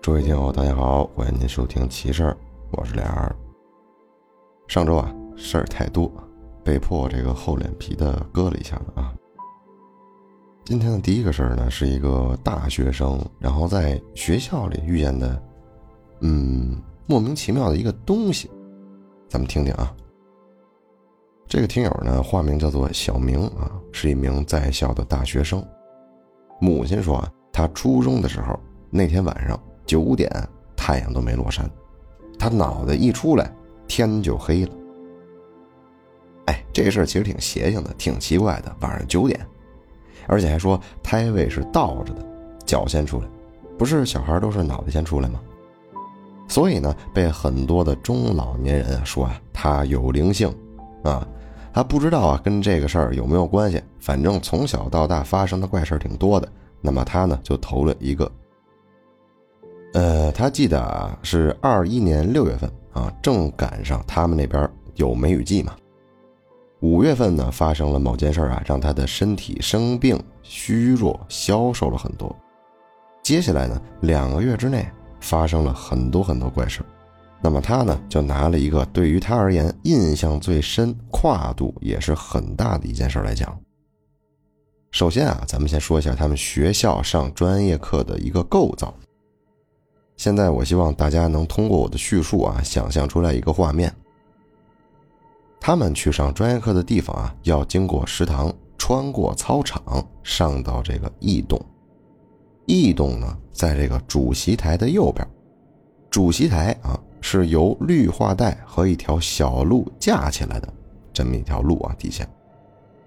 诸位听友，大家好，欢迎您收听奇事儿，我是脸儿。上周啊，事儿太多，被迫这个厚脸皮的割了一下子啊。今天的第一个事儿呢，是一个大学生，然后在学校里遇见的，嗯，莫名其妙的一个东西，咱们听听啊。这个听友呢，化名叫做小明啊，是一名在校的大学生。母亲说啊，他初中的时候，那天晚上。九点，太阳都没落山，他脑袋一出来，天就黑了。哎，这事儿其实挺邪性的，挺奇怪的。晚上九点，而且还说胎位是倒着的，脚先出来，不是小孩都是脑袋先出来吗？所以呢，被很多的中老年人说啊，他有灵性，啊，他不知道啊，跟这个事儿有没有关系？反正从小到大发生的怪事儿挺多的。那么他呢，就投了一个。呃，他记得啊，是二一年六月份啊，正赶上他们那边有梅雨季嘛。五月份呢，发生了某件事啊，让他的身体生病、虚弱、消瘦了很多。接下来呢，两个月之内发生了很多很多怪事。那么他呢，就拿了一个对于他而言印象最深、跨度也是很大的一件事来讲。首先啊，咱们先说一下他们学校上专业课的一个构造。现在我希望大家能通过我的叙述啊，想象出来一个画面。他们去上专业课的地方啊，要经过食堂，穿过操场，上到这个 E 栋。E 栋呢，在这个主席台的右边。主席台啊，是由绿化带和一条小路架起来的，这么一条路啊，底下。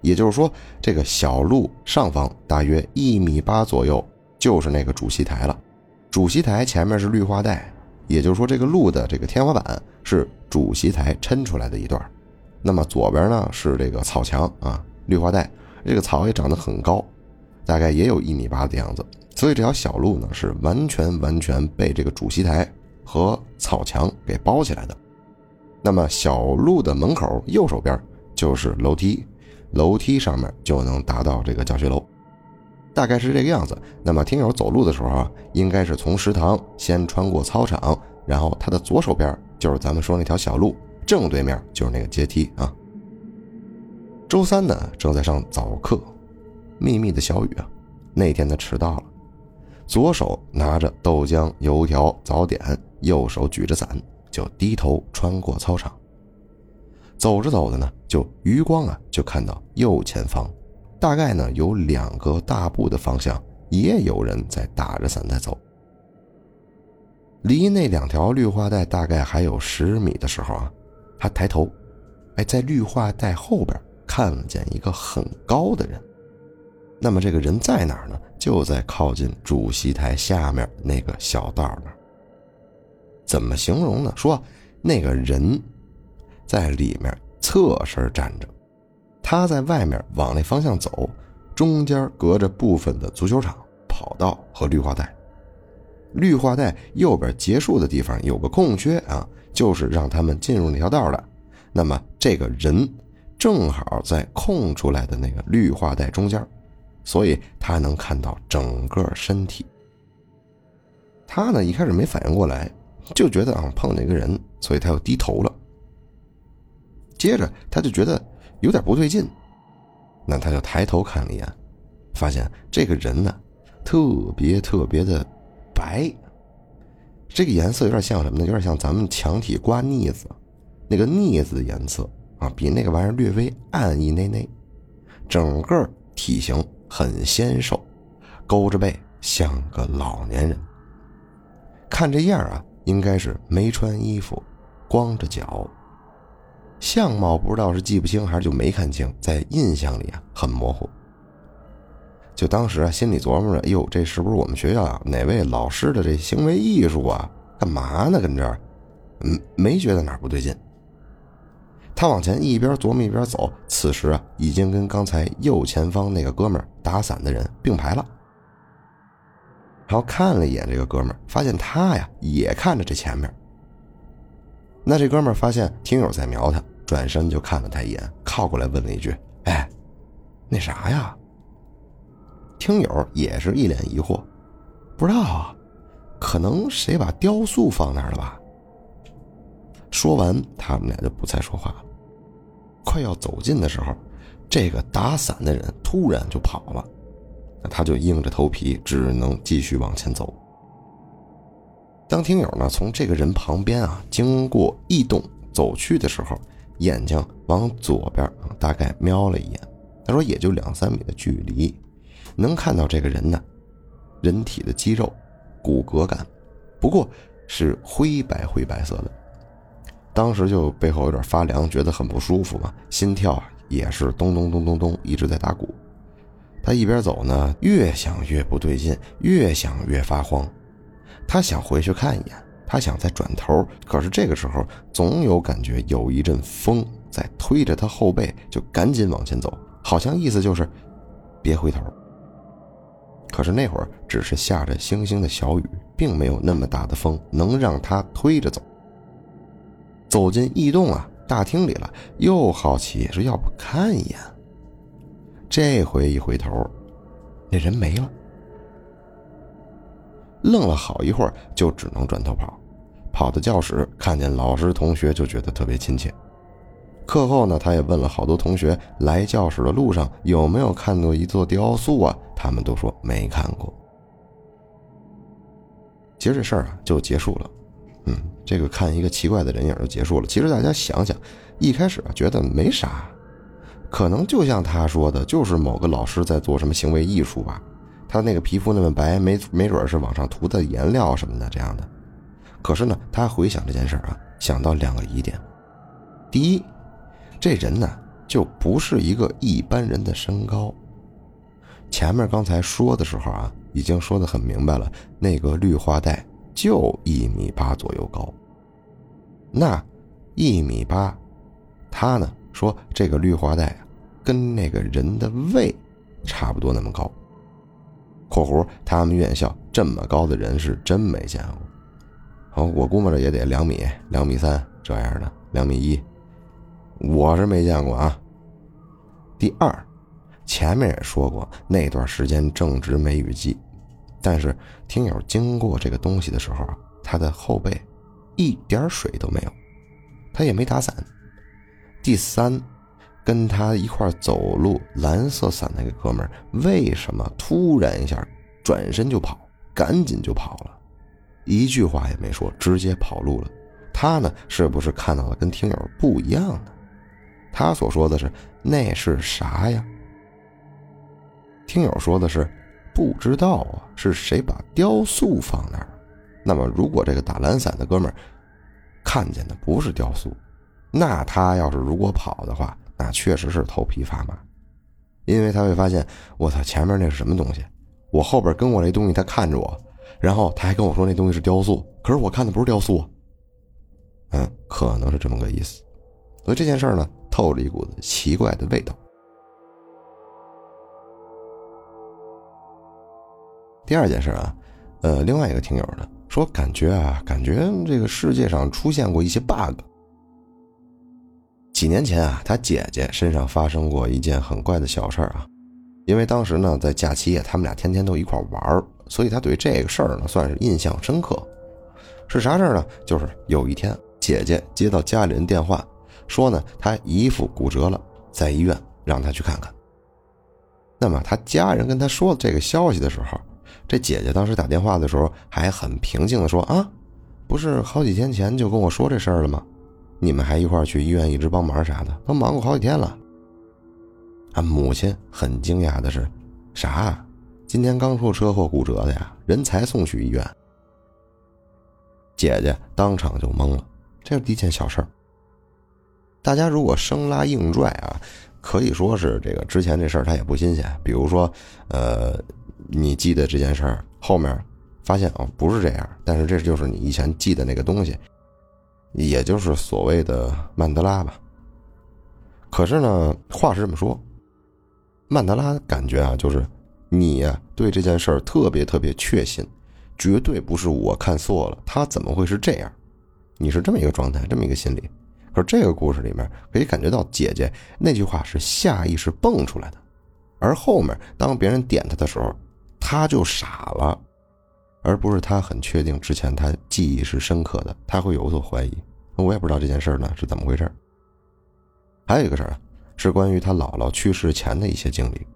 也就是说，这个小路上方大约一米八左右，就是那个主席台了。主席台前面是绿化带，也就是说，这个路的这个天花板是主席台撑出来的一段。那么左边呢是这个草墙啊，绿化带，这个草也长得很高，大概也有一米八的样子。所以这条小路呢是完全完全被这个主席台和草墙给包起来的。那么小路的门口右手边就是楼梯，楼梯上面就能达到这个教学楼。大概是这个样子。那么听友走路的时候啊，应该是从食堂先穿过操场，然后他的左手边就是咱们说那条小路，正对面就是那个阶梯啊。周三呢，正在上早课，密密的小雨啊，那天他迟到了，左手拿着豆浆、油条、早点，右手举着伞，就低头穿过操场。走着走着呢，就余光啊，就看到右前方。大概呢，有两个大步的方向，也有人在打着伞在走。离那两条绿化带大概还有十米的时候啊，他抬头，哎，在绿化带后边看见一个很高的人。那么这个人在哪儿呢？就在靠近主席台下面那个小道那儿。怎么形容呢？说那个人在里面侧身站着。他在外面往那方向走，中间隔着部分的足球场、跑道和绿化带。绿化带右边结束的地方有个空缺啊，就是让他们进入那条道的。那么这个人正好在空出来的那个绿化带中间，所以他能看到整个身体。他呢一开始没反应过来，就觉得啊碰见一个人，所以他又低头了。接着他就觉得。有点不对劲，那他就抬头看了一眼，发现这个人呢，特别特别的白。这个颜色有点像什么呢？有点像咱们墙体刮腻子，那个腻子的颜色啊，比那个玩意儿略微暗一内内。整个体型很纤瘦，勾着背，像个老年人。看这样啊，应该是没穿衣服，光着脚。相貌不知道是记不清还是就没看清，在印象里啊很模糊。就当时啊心里琢磨着，哎呦，这是不是我们学校啊哪位老师的这行为艺术啊？干嘛呢？跟这儿，嗯，没觉得哪不对劲。他往前一边琢磨一边走，此时啊已经跟刚才右前方那个哥们儿打伞的人并排了。然后看了一眼这个哥们儿，发现他呀也看着这前面。那这哥们儿发现听友在瞄他。转身就看了他一眼，靠过来问了一句：“哎，那啥呀？听友也是一脸疑惑，不知道啊，可能谁把雕塑放那儿了吧？说完，他们俩就不再说话了。快要走近的时候，这个打伞的人突然就跑了，那他就硬着头皮只能继续往前走。当听友呢从这个人旁边啊经过异动走去的时候，眼睛往左边大概瞄了一眼，他说也就两三米的距离，能看到这个人呢，人体的肌肉、骨骼感，不过是灰白灰白色的。当时就背后有点发凉，觉得很不舒服嘛，心跳也是咚咚咚咚咚一直在打鼓。他一边走呢，越想越不对劲，越想越发慌。他想回去看一眼，他想再转头，可是这个时候总有感觉有一阵风在推着他后背，就赶紧往前走，好像意思就是别回头。可是那会儿只是下着星星的小雨，并没有那么大的风能让他推着走。走进异动啊，大厅里了，又好奇，说要不看一眼。这回一回头，那人没了。愣了好一会儿，就只能转头跑。跑到教室，看见老师同学，就觉得特别亲切。课后呢，他也问了好多同学，来教室的路上有没有看到一座雕塑啊？他们都说没看过。其实这事儿啊，就结束了。嗯，这个看一个奇怪的人影就结束了。其实大家想想，一开始啊觉得没啥，可能就像他说的，就是某个老师在做什么行为艺术吧。他那个皮肤那么白，没没准是往上涂的颜料什么的这样的。可是呢，他回想这件事啊，想到两个疑点：第一，这人呢就不是一个一般人的身高。前面刚才说的时候啊，已经说的很明白了，那个绿化带。就一米八左右高，那一米八，他呢说这个绿化带啊，跟那个人的胃差不多那么高。（括弧他们院校这么高的人是真没见过。）好，我估摸着也得两米、两米三这样的，两米一，我是没见过啊。第二，前面也说过，那段时间正值梅雨季。但是听友经过这个东西的时候，他的后背一点水都没有，他也没打伞。第三，跟他一块走路蓝色伞那个哥们儿为什么突然一下转身就跑，赶紧就跑了，一句话也没说，直接跑路了？他呢，是不是看到了跟听友不一样的？他所说的是那是啥呀？听友说的是。不知道啊，是谁把雕塑放那儿？那么，如果这个打蓝伞的哥们儿看见的不是雕塑，那他要是如果跑的话，那确实是头皮发麻，因为他会发现，我操，前面那是什么东西？我后边跟我这东西，他看着我，然后他还跟我说那东西是雕塑，可是我看的不是雕塑。嗯，可能是这么个意思。所以这件事呢，透着一股子奇怪的味道。第二件事啊，呃，另外一个听友的说，感觉啊，感觉这个世界上出现过一些 bug。几年前啊，他姐姐身上发生过一件很怪的小事儿啊，因为当时呢在假期他们俩天天都一块玩所以他对这个事儿呢算是印象深刻。是啥事儿呢？就是有一天姐姐接到家里人电话，说呢他姨父骨折了，在医院，让他去看看。那么他家人跟他说这个消息的时候。这姐姐当时打电话的时候还很平静的说：“啊，不是好几天前就跟我说这事儿了吗？你们还一块去医院一直帮忙啥的，都忙过好几天了。”啊，母亲很惊讶的是：“啥？今天刚出车祸骨折的呀？人才送去医院。”姐姐当场就懵了，这是第一件小事儿。大家如果生拉硬拽啊，可以说是这个之前这事儿他也不新鲜。比如说，呃。你记得这件事儿，后面发现哦不是这样，但是这就是你以前记的那个东西，也就是所谓的曼德拉吧。可是呢，话是这么说，曼德拉感觉啊，就是你呀对这件事儿特别特别确信，绝对不是我看错了，他怎么会是这样？你是这么一个状态，这么一个心理，可是这个故事里面可以感觉到姐姐那句话是下意识蹦出来的，而后面当别人点她的时候，她就傻了，而不是他很确定之前他记忆是深刻的，他会有所怀疑。我也不知道这件事儿呢是怎么回事儿。还有一个事儿啊是关于他姥姥去世前的一些经历。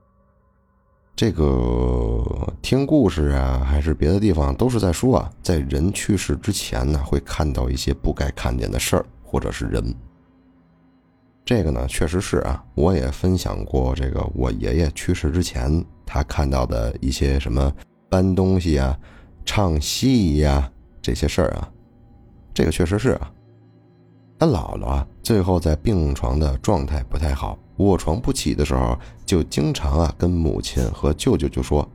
这个听故事啊，还是别的地方，都是在说啊，在人去世之前呢，会看到一些不该看见的事儿，或者是人。这个呢，确实是啊，我也分享过这个我爷爷去世之前他看到的一些什么搬东西啊、唱戏呀这些事儿啊，这个确实是啊。他姥姥啊，最后在病床的状态不太好。卧床不起的时候，就经常啊跟母亲和舅舅就说：“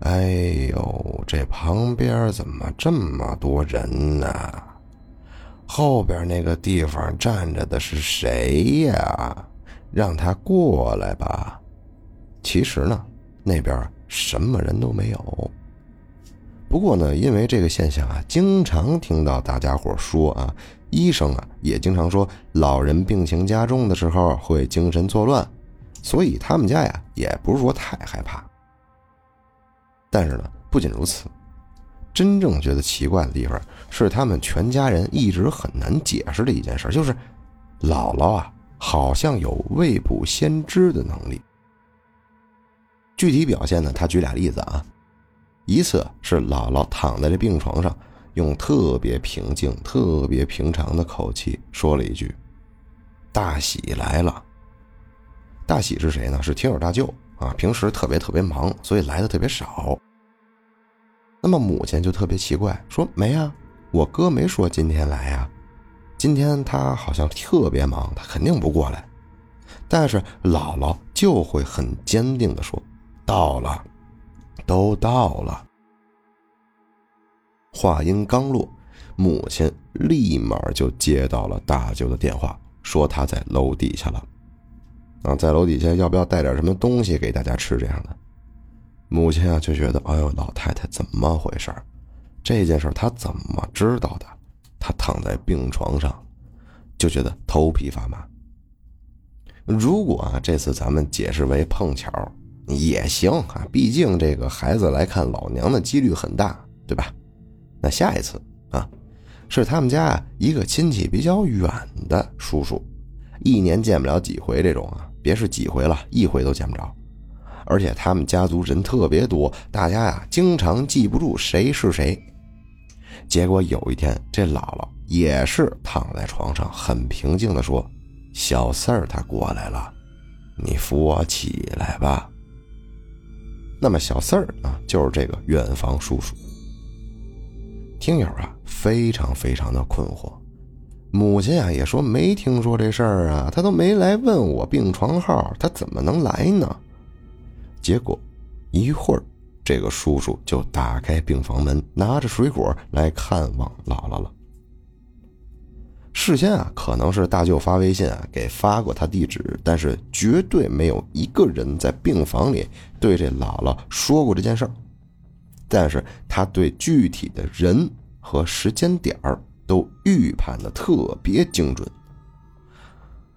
哎呦，这旁边怎么这么多人呢？后边那个地方站着的是谁呀？让他过来吧。”其实呢，那边什么人都没有。不过呢，因为这个现象啊，经常听到大家伙说啊。医生啊，也经常说老人病情加重的时候会精神错乱，所以他们家呀也不是说太害怕。但是呢，不仅如此，真正觉得奇怪的地方是他们全家人一直很难解释的一件事，就是姥姥啊好像有未卜先知的能力。具体表现呢，他举俩例子啊，一次是姥姥躺在这病床上。用特别平静、特别平常的口气说了一句：“大喜来了。”大喜是谁呢？是听友大舅啊。平时特别特别忙，所以来的特别少。那么母亲就特别奇怪，说：“没啊，我哥没说今天来呀。今天他好像特别忙，他肯定不过来。”但是姥姥就会很坚定的说：“到了，都到了。”话音刚落，母亲立马就接到了大舅的电话，说他在楼底下了。啊，在楼底下要不要带点什么东西给大家吃？这样的，母亲啊就觉得，哎呦，老太太怎么回事？这件事她怎么知道的？她躺在病床上，就觉得头皮发麻。如果啊这次咱们解释为碰巧也行啊，毕竟这个孩子来看老娘的几率很大，对吧？那下一次啊，是他们家一个亲戚比较远的叔叔，一年见不了几回这种啊，别是几回了，一回都见不着。而且他们家族人特别多，大家呀经常记不住谁是谁。结果有一天，这姥姥也是躺在床上，很平静地说：“小四儿他过来了，你扶我起来吧。”那么小四儿啊，就是这个远房叔叔。听友啊，非常非常的困惑。母亲啊也说没听说这事儿啊，他都没来问我病床号，他怎么能来呢？结果一会儿，这个叔叔就打开病房门，拿着水果来看望姥姥了。事先啊，可能是大舅发微信啊给发过他地址，但是绝对没有一个人在病房里对这姥姥说过这件事儿。但是他对具体的人和时间点儿都预判的特别精准。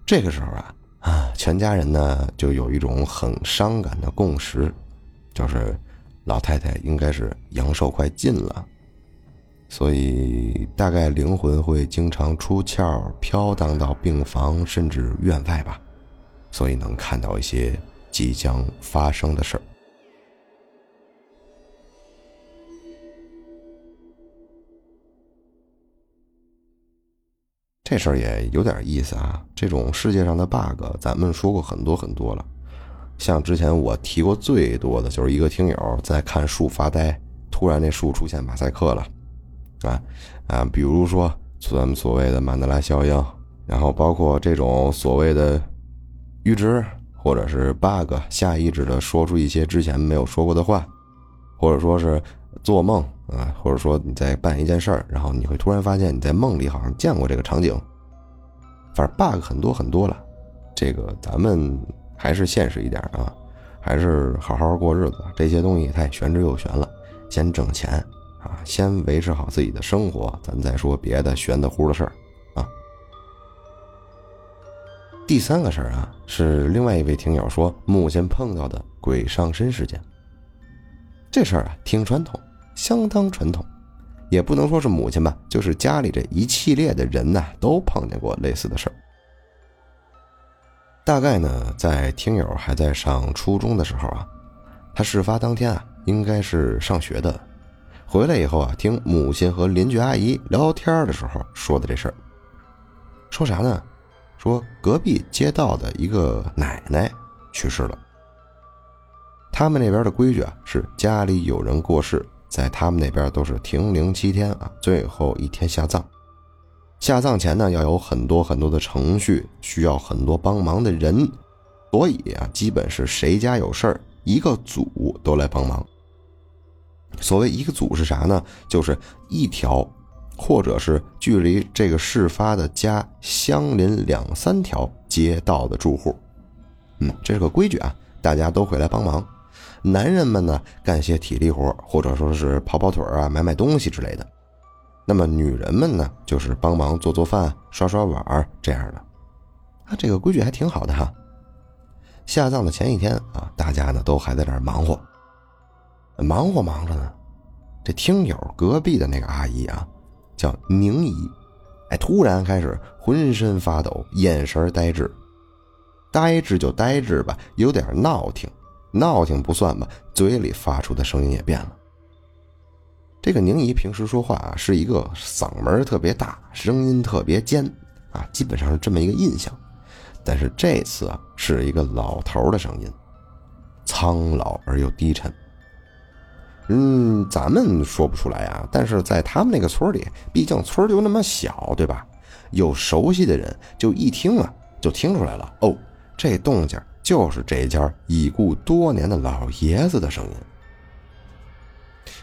这个时候啊啊，全家人呢就有一种很伤感的共识，就是老太太应该是阳寿快尽了，所以大概灵魂会经常出窍，飘荡到病房甚至院外吧，所以能看到一些即将发生的事儿。这事儿也有点意思啊！这种世界上的 bug，咱们说过很多很多了。像之前我提过最多的就是一个听友在看树发呆，突然那树出现马赛克了，啊啊，比如说咱们所谓的曼德拉效应，然后包括这种所谓的阈值或者是 bug，下意识的说出一些之前没有说过的话，或者说是做梦。啊，或者说你在办一件事儿，然后你会突然发现你在梦里好像见过这个场景。反正 bug 很多很多了，这个咱们还是现实一点啊，还是好好过日子。这些东西太玄之又玄了，先挣钱啊，先维持好自己的生活，咱再说别的玄的乎的事儿第三个事儿啊，是另外一位听友说目前碰到的鬼上身事件。这事儿啊，挺传统，相当传统，也不能说是母亲吧，就是家里这一系列的人呢，都碰见过类似的事儿。大概呢，在听友还在上初中的时候啊，他事发当天啊，应该是上学的，回来以后啊，听母亲和邻居阿姨聊天的时候说的这事儿。说啥呢？说隔壁街道的一个奶奶去世了。他们那边的规矩啊，是家里有人过世，在他们那边都是停灵七天啊，最后一天下葬。下葬前呢，要有很多很多的程序，需要很多帮忙的人，所以啊，基本是谁家有事儿，一个组都来帮忙。所谓一个组是啥呢？就是一条。或者是距离这个事发的家相邻两三条街道的住户，嗯，这是个规矩啊，大家都会来帮忙。男人们呢，干些体力活，或者说是跑跑腿啊，买买东西之类的。那么女人们呢，就是帮忙做做饭、刷刷碗这样的。啊，这个规矩还挺好的哈。下葬的前一天啊，大家呢都还在这儿忙活，忙活忙着呢，这听友隔壁的那个阿姨啊。叫宁姨，哎，突然开始浑身发抖，眼神呆滞，呆滞就呆滞吧，有点闹挺，闹挺不算吧，嘴里发出的声音也变了。这个宁姨平时说话啊，是一个嗓门特别大，声音特别尖啊，基本上是这么一个印象。但是这次啊，是一个老头的声音，苍老而又低沉。嗯，咱们说不出来啊，但是在他们那个村里，毕竟村就那么小，对吧？有熟悉的人，就一听啊，就听出来了。哦，这动静就是这家已故多年的老爷子的声音。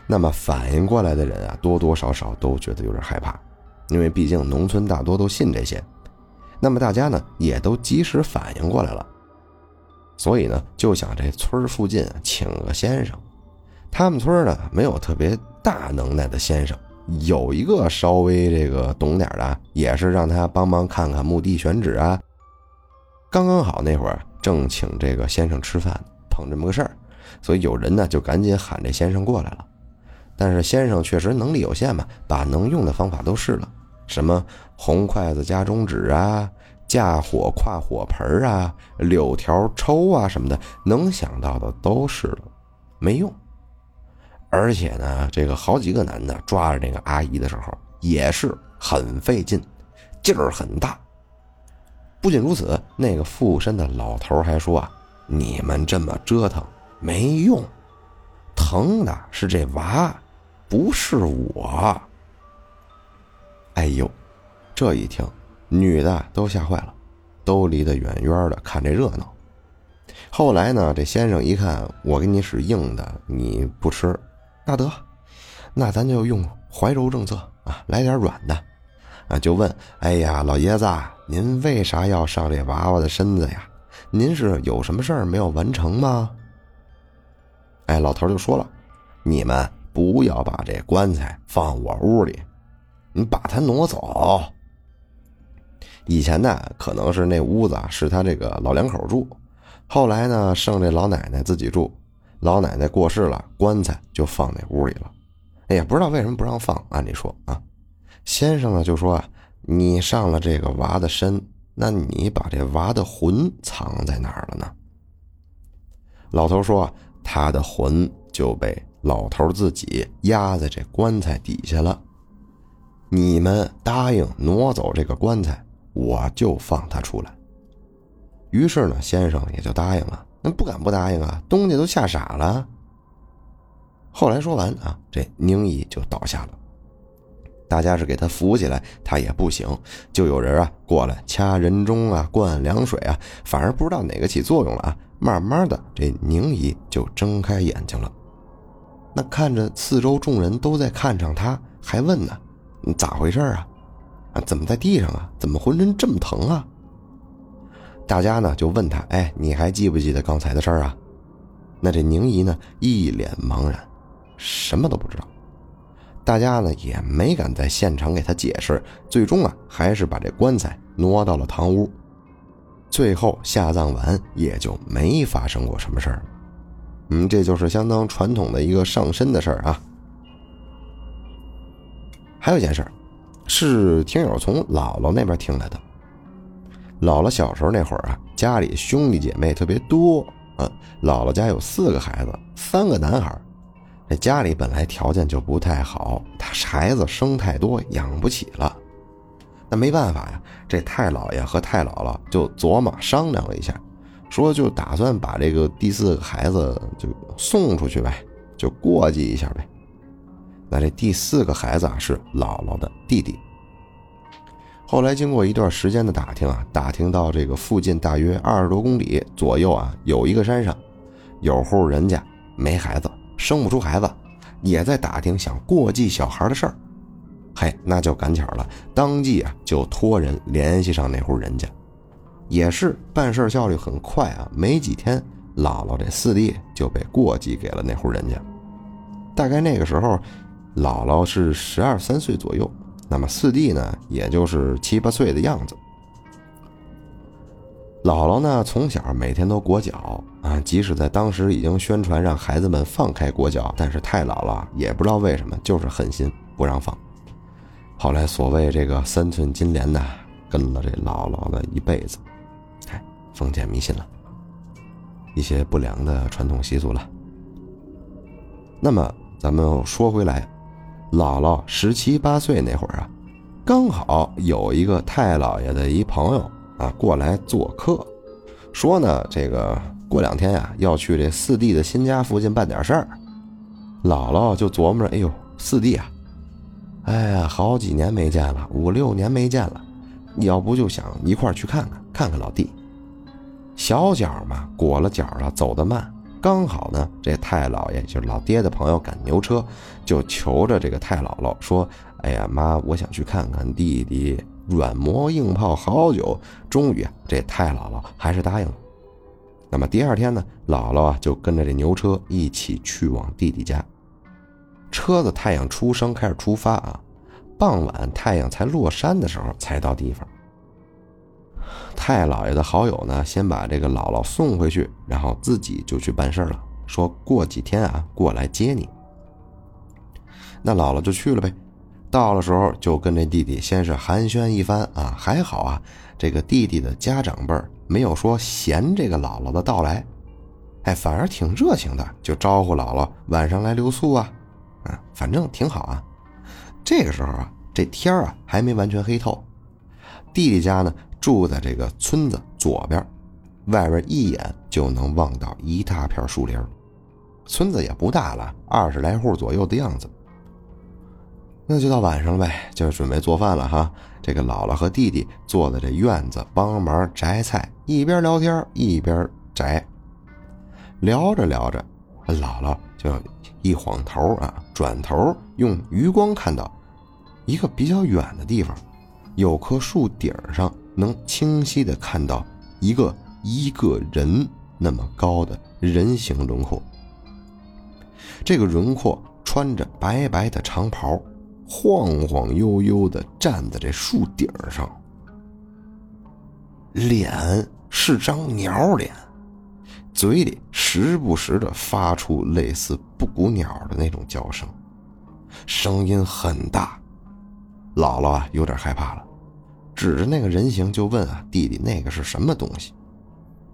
那么反应过来的人啊，多多少少都觉得有点害怕，因为毕竟农村大多都信这些。那么大家呢，也都及时反应过来了，所以呢，就想这村附近请个先生。他们村呢没有特别大能耐的先生，有一个稍微这个懂点的，也是让他帮忙看看墓地选址啊。刚刚好那会儿正请这个先生吃饭，碰这么个事儿，所以有人呢就赶紧喊这先生过来了。但是先生确实能力有限嘛，把能用的方法都试了，什么红筷子夹中指啊，架火跨火盆啊，柳条抽啊什么的，能想到的都试了，没用。而且呢，这个好几个男的抓着那个阿姨的时候也是很费劲，劲儿很大。不仅如此，那个附身的老头还说啊：“你们这么折腾没用，疼的是这娃，不是我。”哎呦，这一听，女的都吓坏了，都离得远远的看这热闹。后来呢，这先生一看我给你使硬的，你不吃。那得，那咱就用怀柔政策啊，来点软的，啊，就问，哎呀，老爷子，您为啥要上这娃娃的身子呀？您是有什么事儿没有完成吗？哎，老头就说了，你们不要把这棺材放我屋里，你把它挪走。以前呢，可能是那屋子是他这个老两口住，后来呢，剩这老奶奶自己住。老奶奶过世了，棺材就放那屋里了。哎呀，不知道为什么不让放。按理说啊，先生呢就说啊，你上了这个娃的身，那你把这娃的魂藏在哪儿了呢？老头说，他的魂就被老头自己压在这棺材底下了。你们答应挪走这个棺材，我就放他出来。于是呢，先生也就答应了。那不敢不答应啊！东家都吓傻了。后来说完啊，这宁姨就倒下了。大家是给她扶起来，她也不醒，就有人啊过来掐人中啊，灌凉水啊，反而不知道哪个起作用了啊。慢慢的，这宁姨就睁开眼睛了。那看着四周众人都在看上他，还问呢：“你咋回事啊？啊，怎么在地上啊？怎么浑身这么疼啊？”大家呢就问他：“哎，你还记不记得刚才的事儿啊？”那这宁姨呢一脸茫然，什么都不知道。大家呢也没敢在现场给他解释，最终啊还是把这棺材挪到了堂屋。最后下葬完也就没发生过什么事儿。嗯，这就是相当传统的一个上身的事儿啊。还有一件事儿，是听友从姥姥那边听来的。姥姥小时候那会儿啊，家里兄弟姐妹特别多啊。姥姥家有四个孩子，三个男孩这家里本来条件就不太好，他孩子生太多，养不起了。那没办法呀，这太姥爷和太姥姥就琢磨商量了一下，说就打算把这个第四个孩子就送出去呗，就过继一下呗。那这第四个孩子啊是姥姥的弟弟。后来经过一段时间的打听啊，打听到这个附近大约二十多公里左右啊，有一个山上，有户人家没孩子，生不出孩子，也在打听想过继小孩的事儿。嘿，那就赶巧了，当即啊就托人联系上那户人家，也是办事效率很快啊，没几天，姥姥这四弟就被过继给了那户人家。大概那个时候，姥姥是十二三岁左右，那么四弟呢，也就是七八岁的样子。姥姥呢，从小每天都裹脚啊，即使在当时已经宣传让孩子们放开裹脚，但是太姥姥也不知道为什么，就是狠心不让放。后来，所谓这个三寸金莲呐，跟了这姥姥的一辈子，哎，封建迷信了，一些不良的传统习俗了。那么，咱们说回来，姥姥十七八岁那会儿啊，刚好有一个太姥爷的一朋友啊过来做客，说呢，这个过两天呀要去这四弟的新家附近办点事儿。姥姥就琢磨着，哎呦，四弟啊。哎呀，好几年没见了，五六年没见了，要不就想一块去看看，看看老弟。小脚嘛，裹了脚了，走得慢。刚好呢，这太姥爷就是老爹的朋友赶牛车，就求着这个太姥姥说：“哎呀妈，我想去看看弟弟。”软磨硬泡好久，终于啊这太姥姥还是答应了。那么第二天呢，姥姥啊就跟着这牛车一起去往弟弟家。车子太阳初升开始出发啊，傍晚太阳才落山的时候才到地方。太姥爷的好友呢，先把这个姥姥送回去，然后自己就去办事儿了，说过几天啊过来接你。那姥姥就去了呗，到了时候就跟这弟弟先是寒暄一番啊，还好啊，这个弟弟的家长辈儿没有说嫌这个姥姥的到来，哎，反而挺热情的，就招呼姥姥晚上来留宿啊。反正挺好啊。这个时候啊，这天儿啊还没完全黑透。弟弟家呢住在这个村子左边，外边一眼就能望到一大片树林。村子也不大了，二十来户左右的样子。那就到晚上了呗，就准备做饭了哈。这个姥姥和弟弟坐在这院子帮忙摘菜，一边聊天一边摘。聊着聊着，姥姥就。一晃头啊，转头用余光看到，一个比较远的地方，有棵树顶上能清晰的看到一个一个人那么高的人形轮廓。这个轮廓穿着白白的长袍，晃晃悠悠的站在这树顶上，脸是张鸟脸。嘴里时不时的发出类似布谷鸟的那种叫声，声音很大。姥姥啊，有点害怕了，指着那个人形就问啊：“弟弟，那个是什么东西？”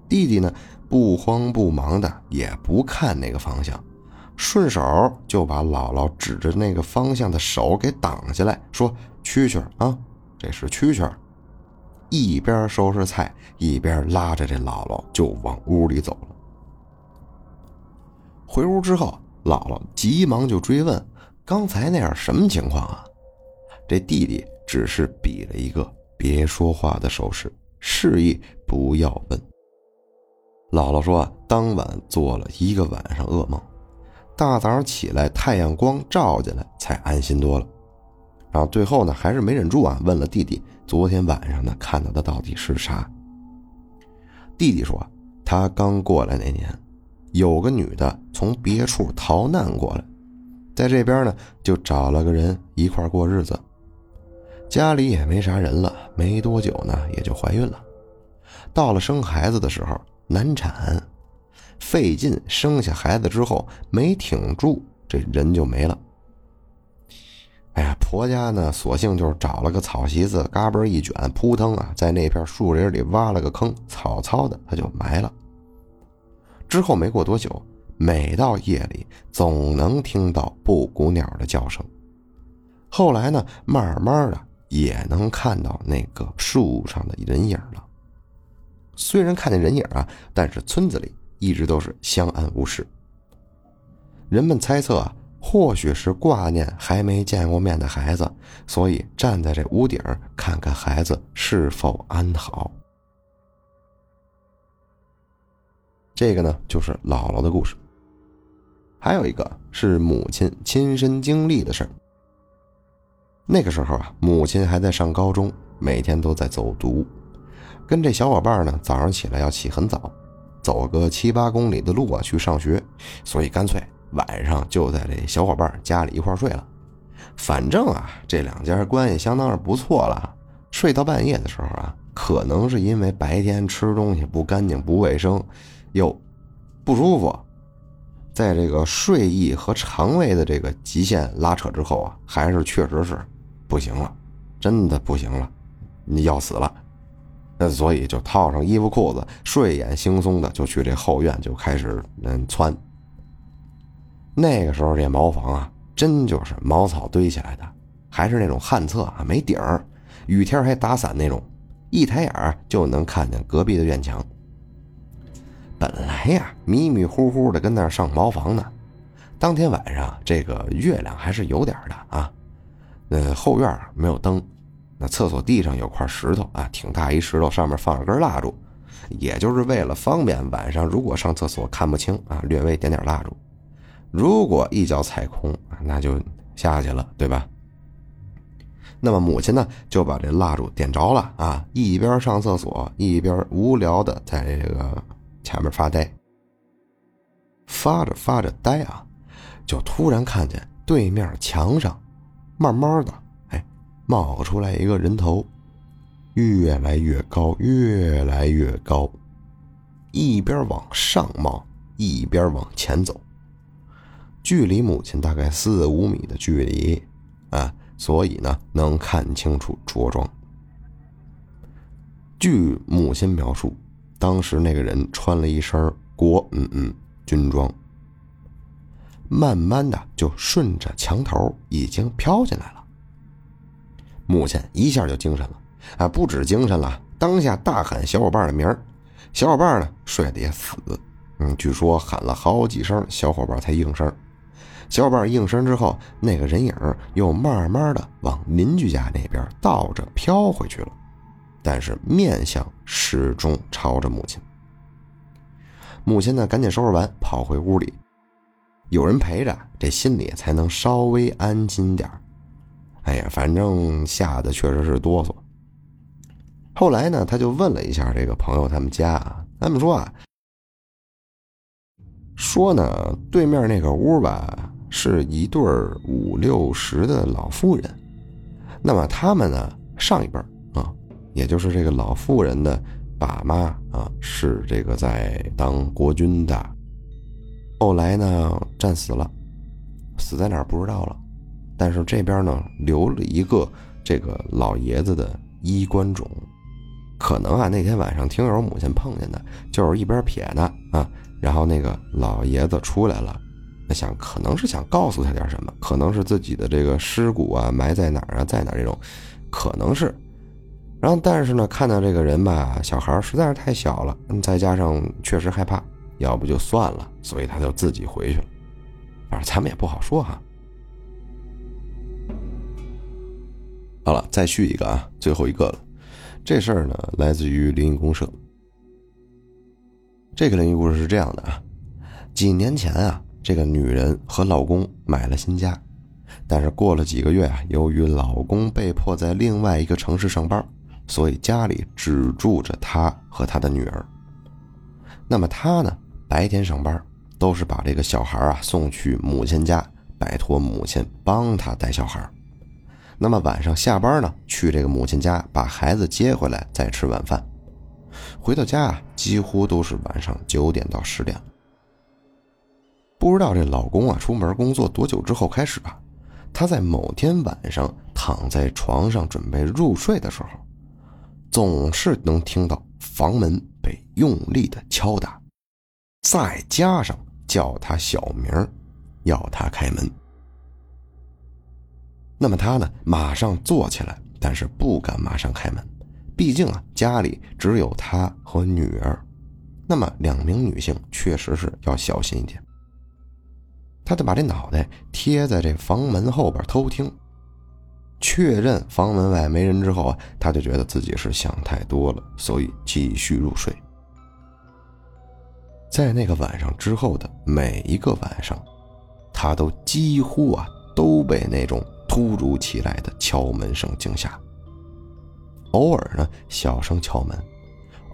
弟弟呢，不慌不忙的，也不看那个方向，顺手就把姥姥指着那个方向的手给挡下来，说：“蛐蛐啊，这是蛐蛐。”一边收拾菜，一边拉着这姥姥就往屋里走了。回屋之后，姥姥急忙就追问：“刚才那样什么情况啊？”这弟弟只是比了一个别说话的手势，示意不要问。姥姥说：“当晚做了一个晚上噩梦，大早上起来太阳光照进来，才安心多了。然后最后呢，还是没忍住啊，问了弟弟昨天晚上呢看到的到底是啥。”弟弟说：“他刚过来那年。”有个女的从别处逃难过来，在这边呢就找了个人一块过日子，家里也没啥人了，没多久呢也就怀孕了。到了生孩子的时候难产，费劲生下孩子之后没挺住，这人就没了。哎呀，婆家呢，索性就是找了个草席子，嘎嘣一卷，扑腾啊，在那片树林里挖了个坑，草草的他就埋了。之后没过多久，每到夜里总能听到布谷鸟的叫声。后来呢，慢慢的也能看到那个树上的人影了。虽然看见人影啊，但是村子里一直都是相安无事。人们猜测啊。或许是挂念还没见过面的孩子，所以站在这屋顶看看孩子是否安好。这个呢，就是姥姥的故事。还有一个是母亲亲身经历的事儿。那个时候啊，母亲还在上高中，每天都在走读，跟这小伙伴呢，早上起来要起很早，走个七八公里的路啊去上学，所以干脆。晚上就在这小伙伴家里一块睡了，反正啊，这两家关系相当是不错了。睡到半夜的时候啊，可能是因为白天吃东西不干净、不卫生，又不舒服，在这个睡意和肠胃的这个极限拉扯之后啊，还是确实是不行了，真的不行了，你要死了。那所以就套上衣服裤子，睡眼惺忪的就去这后院就开始嗯窜。那个时候这茅房啊，真就是茅草堆起来的，还是那种旱厕啊，没顶儿，雨天还打伞那种，一抬眼就能看见隔壁的院墙。本来呀，迷迷糊糊的跟那儿上茅房呢。当天晚上，这个月亮还是有点的啊。呃后院没有灯，那厕所地上有块石头啊，挺大一石头，上面放着根蜡烛，也就是为了方便晚上如果上厕所看不清啊，略微点点蜡烛。如果一脚踩空，那就下去了，对吧？那么母亲呢，就把这蜡烛点着了啊，一边上厕所，一边无聊的在这个前面发呆。发着发着呆啊，就突然看见对面墙上，慢慢的，哎，冒出来一个人头，越来越高，越来越高，一边往上冒，一边往前走。距离母亲大概四五米的距离，啊，所以呢能看清楚着装。据母亲描述，当时那个人穿了一身国嗯嗯军装，慢慢的就顺着墙头已经飘进来了。母亲一下就精神了，啊，不止精神了，当下大喊小伙伴的名儿，小伙伴呢睡得也死，嗯，据说喊了好几声，小伙伴才应声。小伙伴应声之后，那个人影又慢慢的往邻居家那边倒着飘回去了，但是面相始终朝着母亲。母亲呢，赶紧收拾完，跑回屋里，有人陪着，这心里才能稍微安心点哎呀，反正吓得确实是哆嗦。后来呢，他就问了一下这个朋友他们家，他们说啊，说呢，对面那个屋吧。是一对五六十的老妇人，那么他们呢？上一辈啊，也就是这个老妇人的爸妈啊，是这个在当国军的，后来呢战死了，死在哪儿不知道了，但是这边呢留了一个这个老爷子的衣冠冢，可能啊那天晚上听友母亲碰见的，就是一边撇呢啊，然后那个老爷子出来了。那想可能是想告诉他点什么，可能是自己的这个尸骨啊埋在哪儿啊，在哪儿这种，可能是。然后但是呢，看到这个人吧，小孩实在是太小了，再加上确实害怕，要不就算了，所以他就自己回去了。反正咱们也不好说哈。好了，再续一个啊，最后一个了。这事儿呢，来自于灵异公社。这个灵异故事是这样的啊，几年前啊。这个女人和老公买了新家，但是过了几个月啊，由于老公被迫在另外一个城市上班，所以家里只住着她和她的女儿。那么她呢，白天上班都是把这个小孩啊送去母亲家，拜托母亲帮她带小孩。那么晚上下班呢，去这个母亲家把孩子接回来，再吃晚饭。回到家啊，几乎都是晚上九点到十点。不知道这老公啊，出门工作多久之后开始啊，他在某天晚上躺在床上准备入睡的时候，总是能听到房门被用力的敲打，再加上叫他小名，要他开门。那么他呢，马上坐起来，但是不敢马上开门，毕竟啊，家里只有他和女儿，那么两名女性确实是要小心一点。他就把这脑袋贴在这房门后边偷听，确认房门外没人之后啊，他就觉得自己是想太多了，所以继续入睡。在那个晚上之后的每一个晚上，他都几乎啊都被那种突如其来的敲门声惊吓。偶尔呢小声敲门，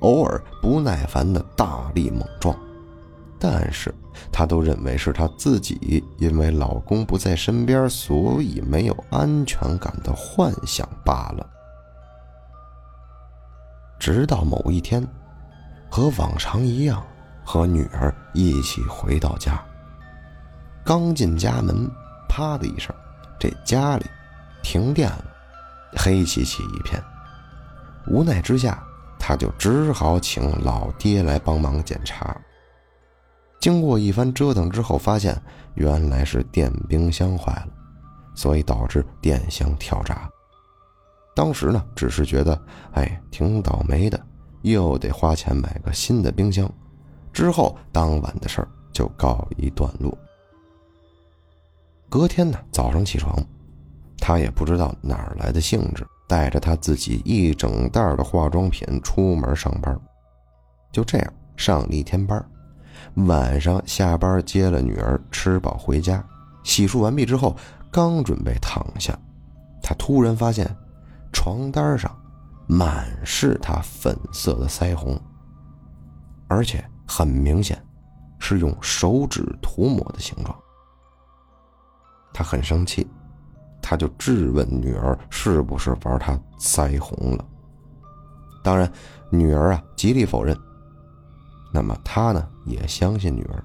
偶尔不耐烦的大力猛撞。但是，她都认为是她自己因为老公不在身边，所以没有安全感的幻想罢了。直到某一天，和往常一样，和女儿一起回到家，刚进家门，啪的一声，这家里停电了，黑漆漆一片。无奈之下，他就只好请老爹来帮忙检查。经过一番折腾之后，发现原来是电冰箱坏了，所以导致电箱跳闸。当时呢，只是觉得哎挺倒霉的，又得花钱买个新的冰箱。之后当晚的事儿就告一段落。隔天呢，早上起床，他也不知道哪儿来的兴致，带着他自己一整袋的化妆品出门上班。就这样上了一天班。晚上下班接了女儿，吃饱回家，洗漱完毕之后，刚准备躺下，他突然发现床单上满是他粉色的腮红，而且很明显是用手指涂抹的形状。他很生气，他就质问女儿是不是玩他腮红了。当然，女儿啊极力否认。那么他呢也相信女儿，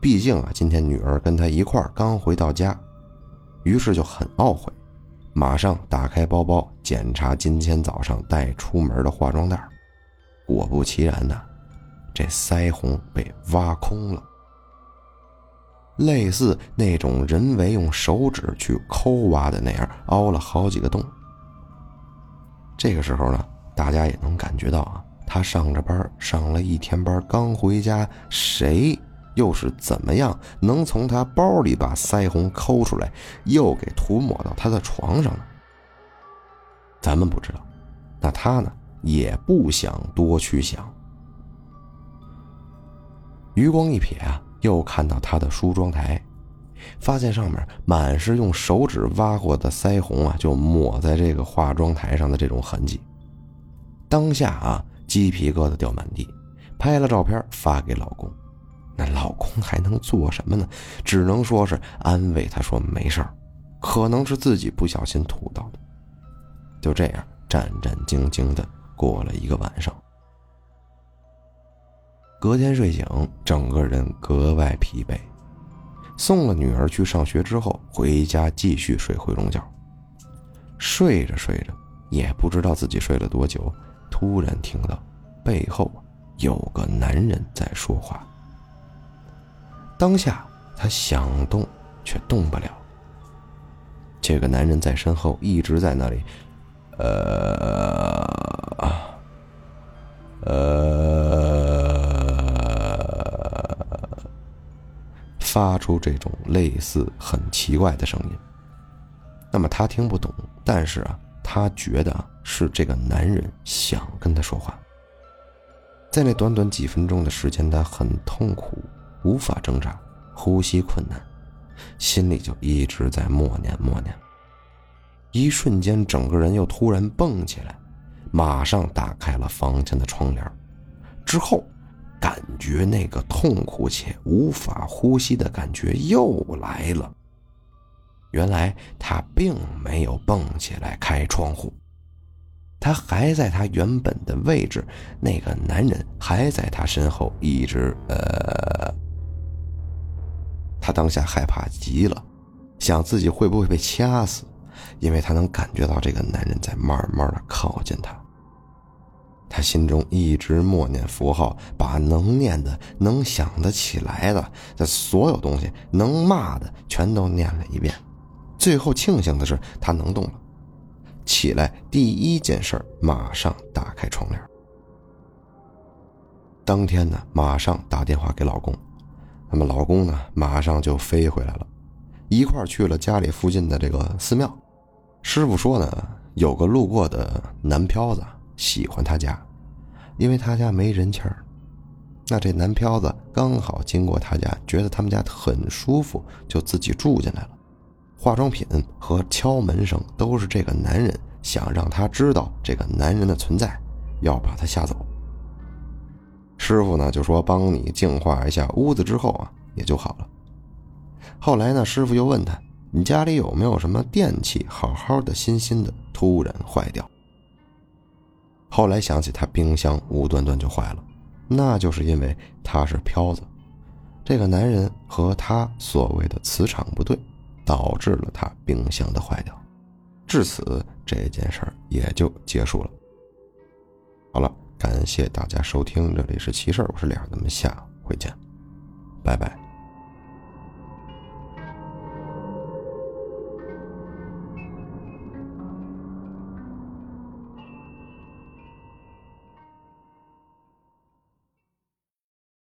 毕竟啊今天女儿跟他一块儿刚回到家，于是就很懊悔，马上打开包包检查今天早上带出门的化妆袋，果不其然呐，这腮红被挖空了，类似那种人为用手指去抠挖的那样，凹了好几个洞。这个时候呢，大家也能感觉到啊。他上着班，上了一天班，刚回家，谁又是怎么样能从他包里把腮红抠出来，又给涂抹到他的床上呢？咱们不知道，那他呢也不想多去想。余光一瞥啊，又看到他的梳妆台，发现上面满是用手指挖过的腮红啊，就抹在这个化妆台上的这种痕迹。当下啊。鸡皮疙瘩掉满地，拍了照片发给老公，那老公还能做什么呢？只能说是安慰他说没事儿，可能是自己不小心涂到的。就这样战战兢兢的过了一个晚上。隔天睡醒，整个人格外疲惫。送了女儿去上学之后，回家继续睡回笼觉。睡着睡着，也不知道自己睡了多久。突然听到背后有个男人在说话。当下他想动却动不了。这个男人在身后一直在那里，呃，呃，发出这种类似很奇怪的声音。那么他听不懂，但是啊。他觉得是这个男人想跟他说话。在那短短几分钟的时间，他很痛苦，无法挣扎，呼吸困难，心里就一直在默念默念。一瞬间，整个人又突然蹦起来，马上打开了房间的窗帘，之后，感觉那个痛苦且无法呼吸的感觉又来了。原来他并没有蹦起来开窗户，他还在他原本的位置，那个男人还在他身后，一直呃。他当下害怕极了，想自己会不会被掐死，因为他能感觉到这个男人在慢慢的靠近他。他心中一直默念符号，把能念的、能想得起来的，这所有东西能骂的全都念了一遍。最后庆幸的是，他能动了。起来，第一件事马上打开窗帘。当天呢，马上打电话给老公。那么老公呢，马上就飞回来了，一块去了家里附近的这个寺庙。师傅说呢，有个路过的男漂子喜欢他家，因为他家没人气儿。那这男漂子刚好经过他家，觉得他们家很舒服，就自己住进来了。化妆品和敲门声都是这个男人想让他知道这个男人的存在，要把他吓走。师傅呢就说帮你净化一下屋子之后啊也就好了。后来呢，师傅又问他：“你家里有没有什么电器好好的、新新的，突然坏掉？”后来想起他冰箱无端端就坏了，那就是因为他是飘子，这个男人和他所谓的磁场不对。导致了他冰箱的坏掉，至此这件事儿也就结束了。好了，感谢大家收听，这里是奇事，我是脸，咱们下回见，拜拜。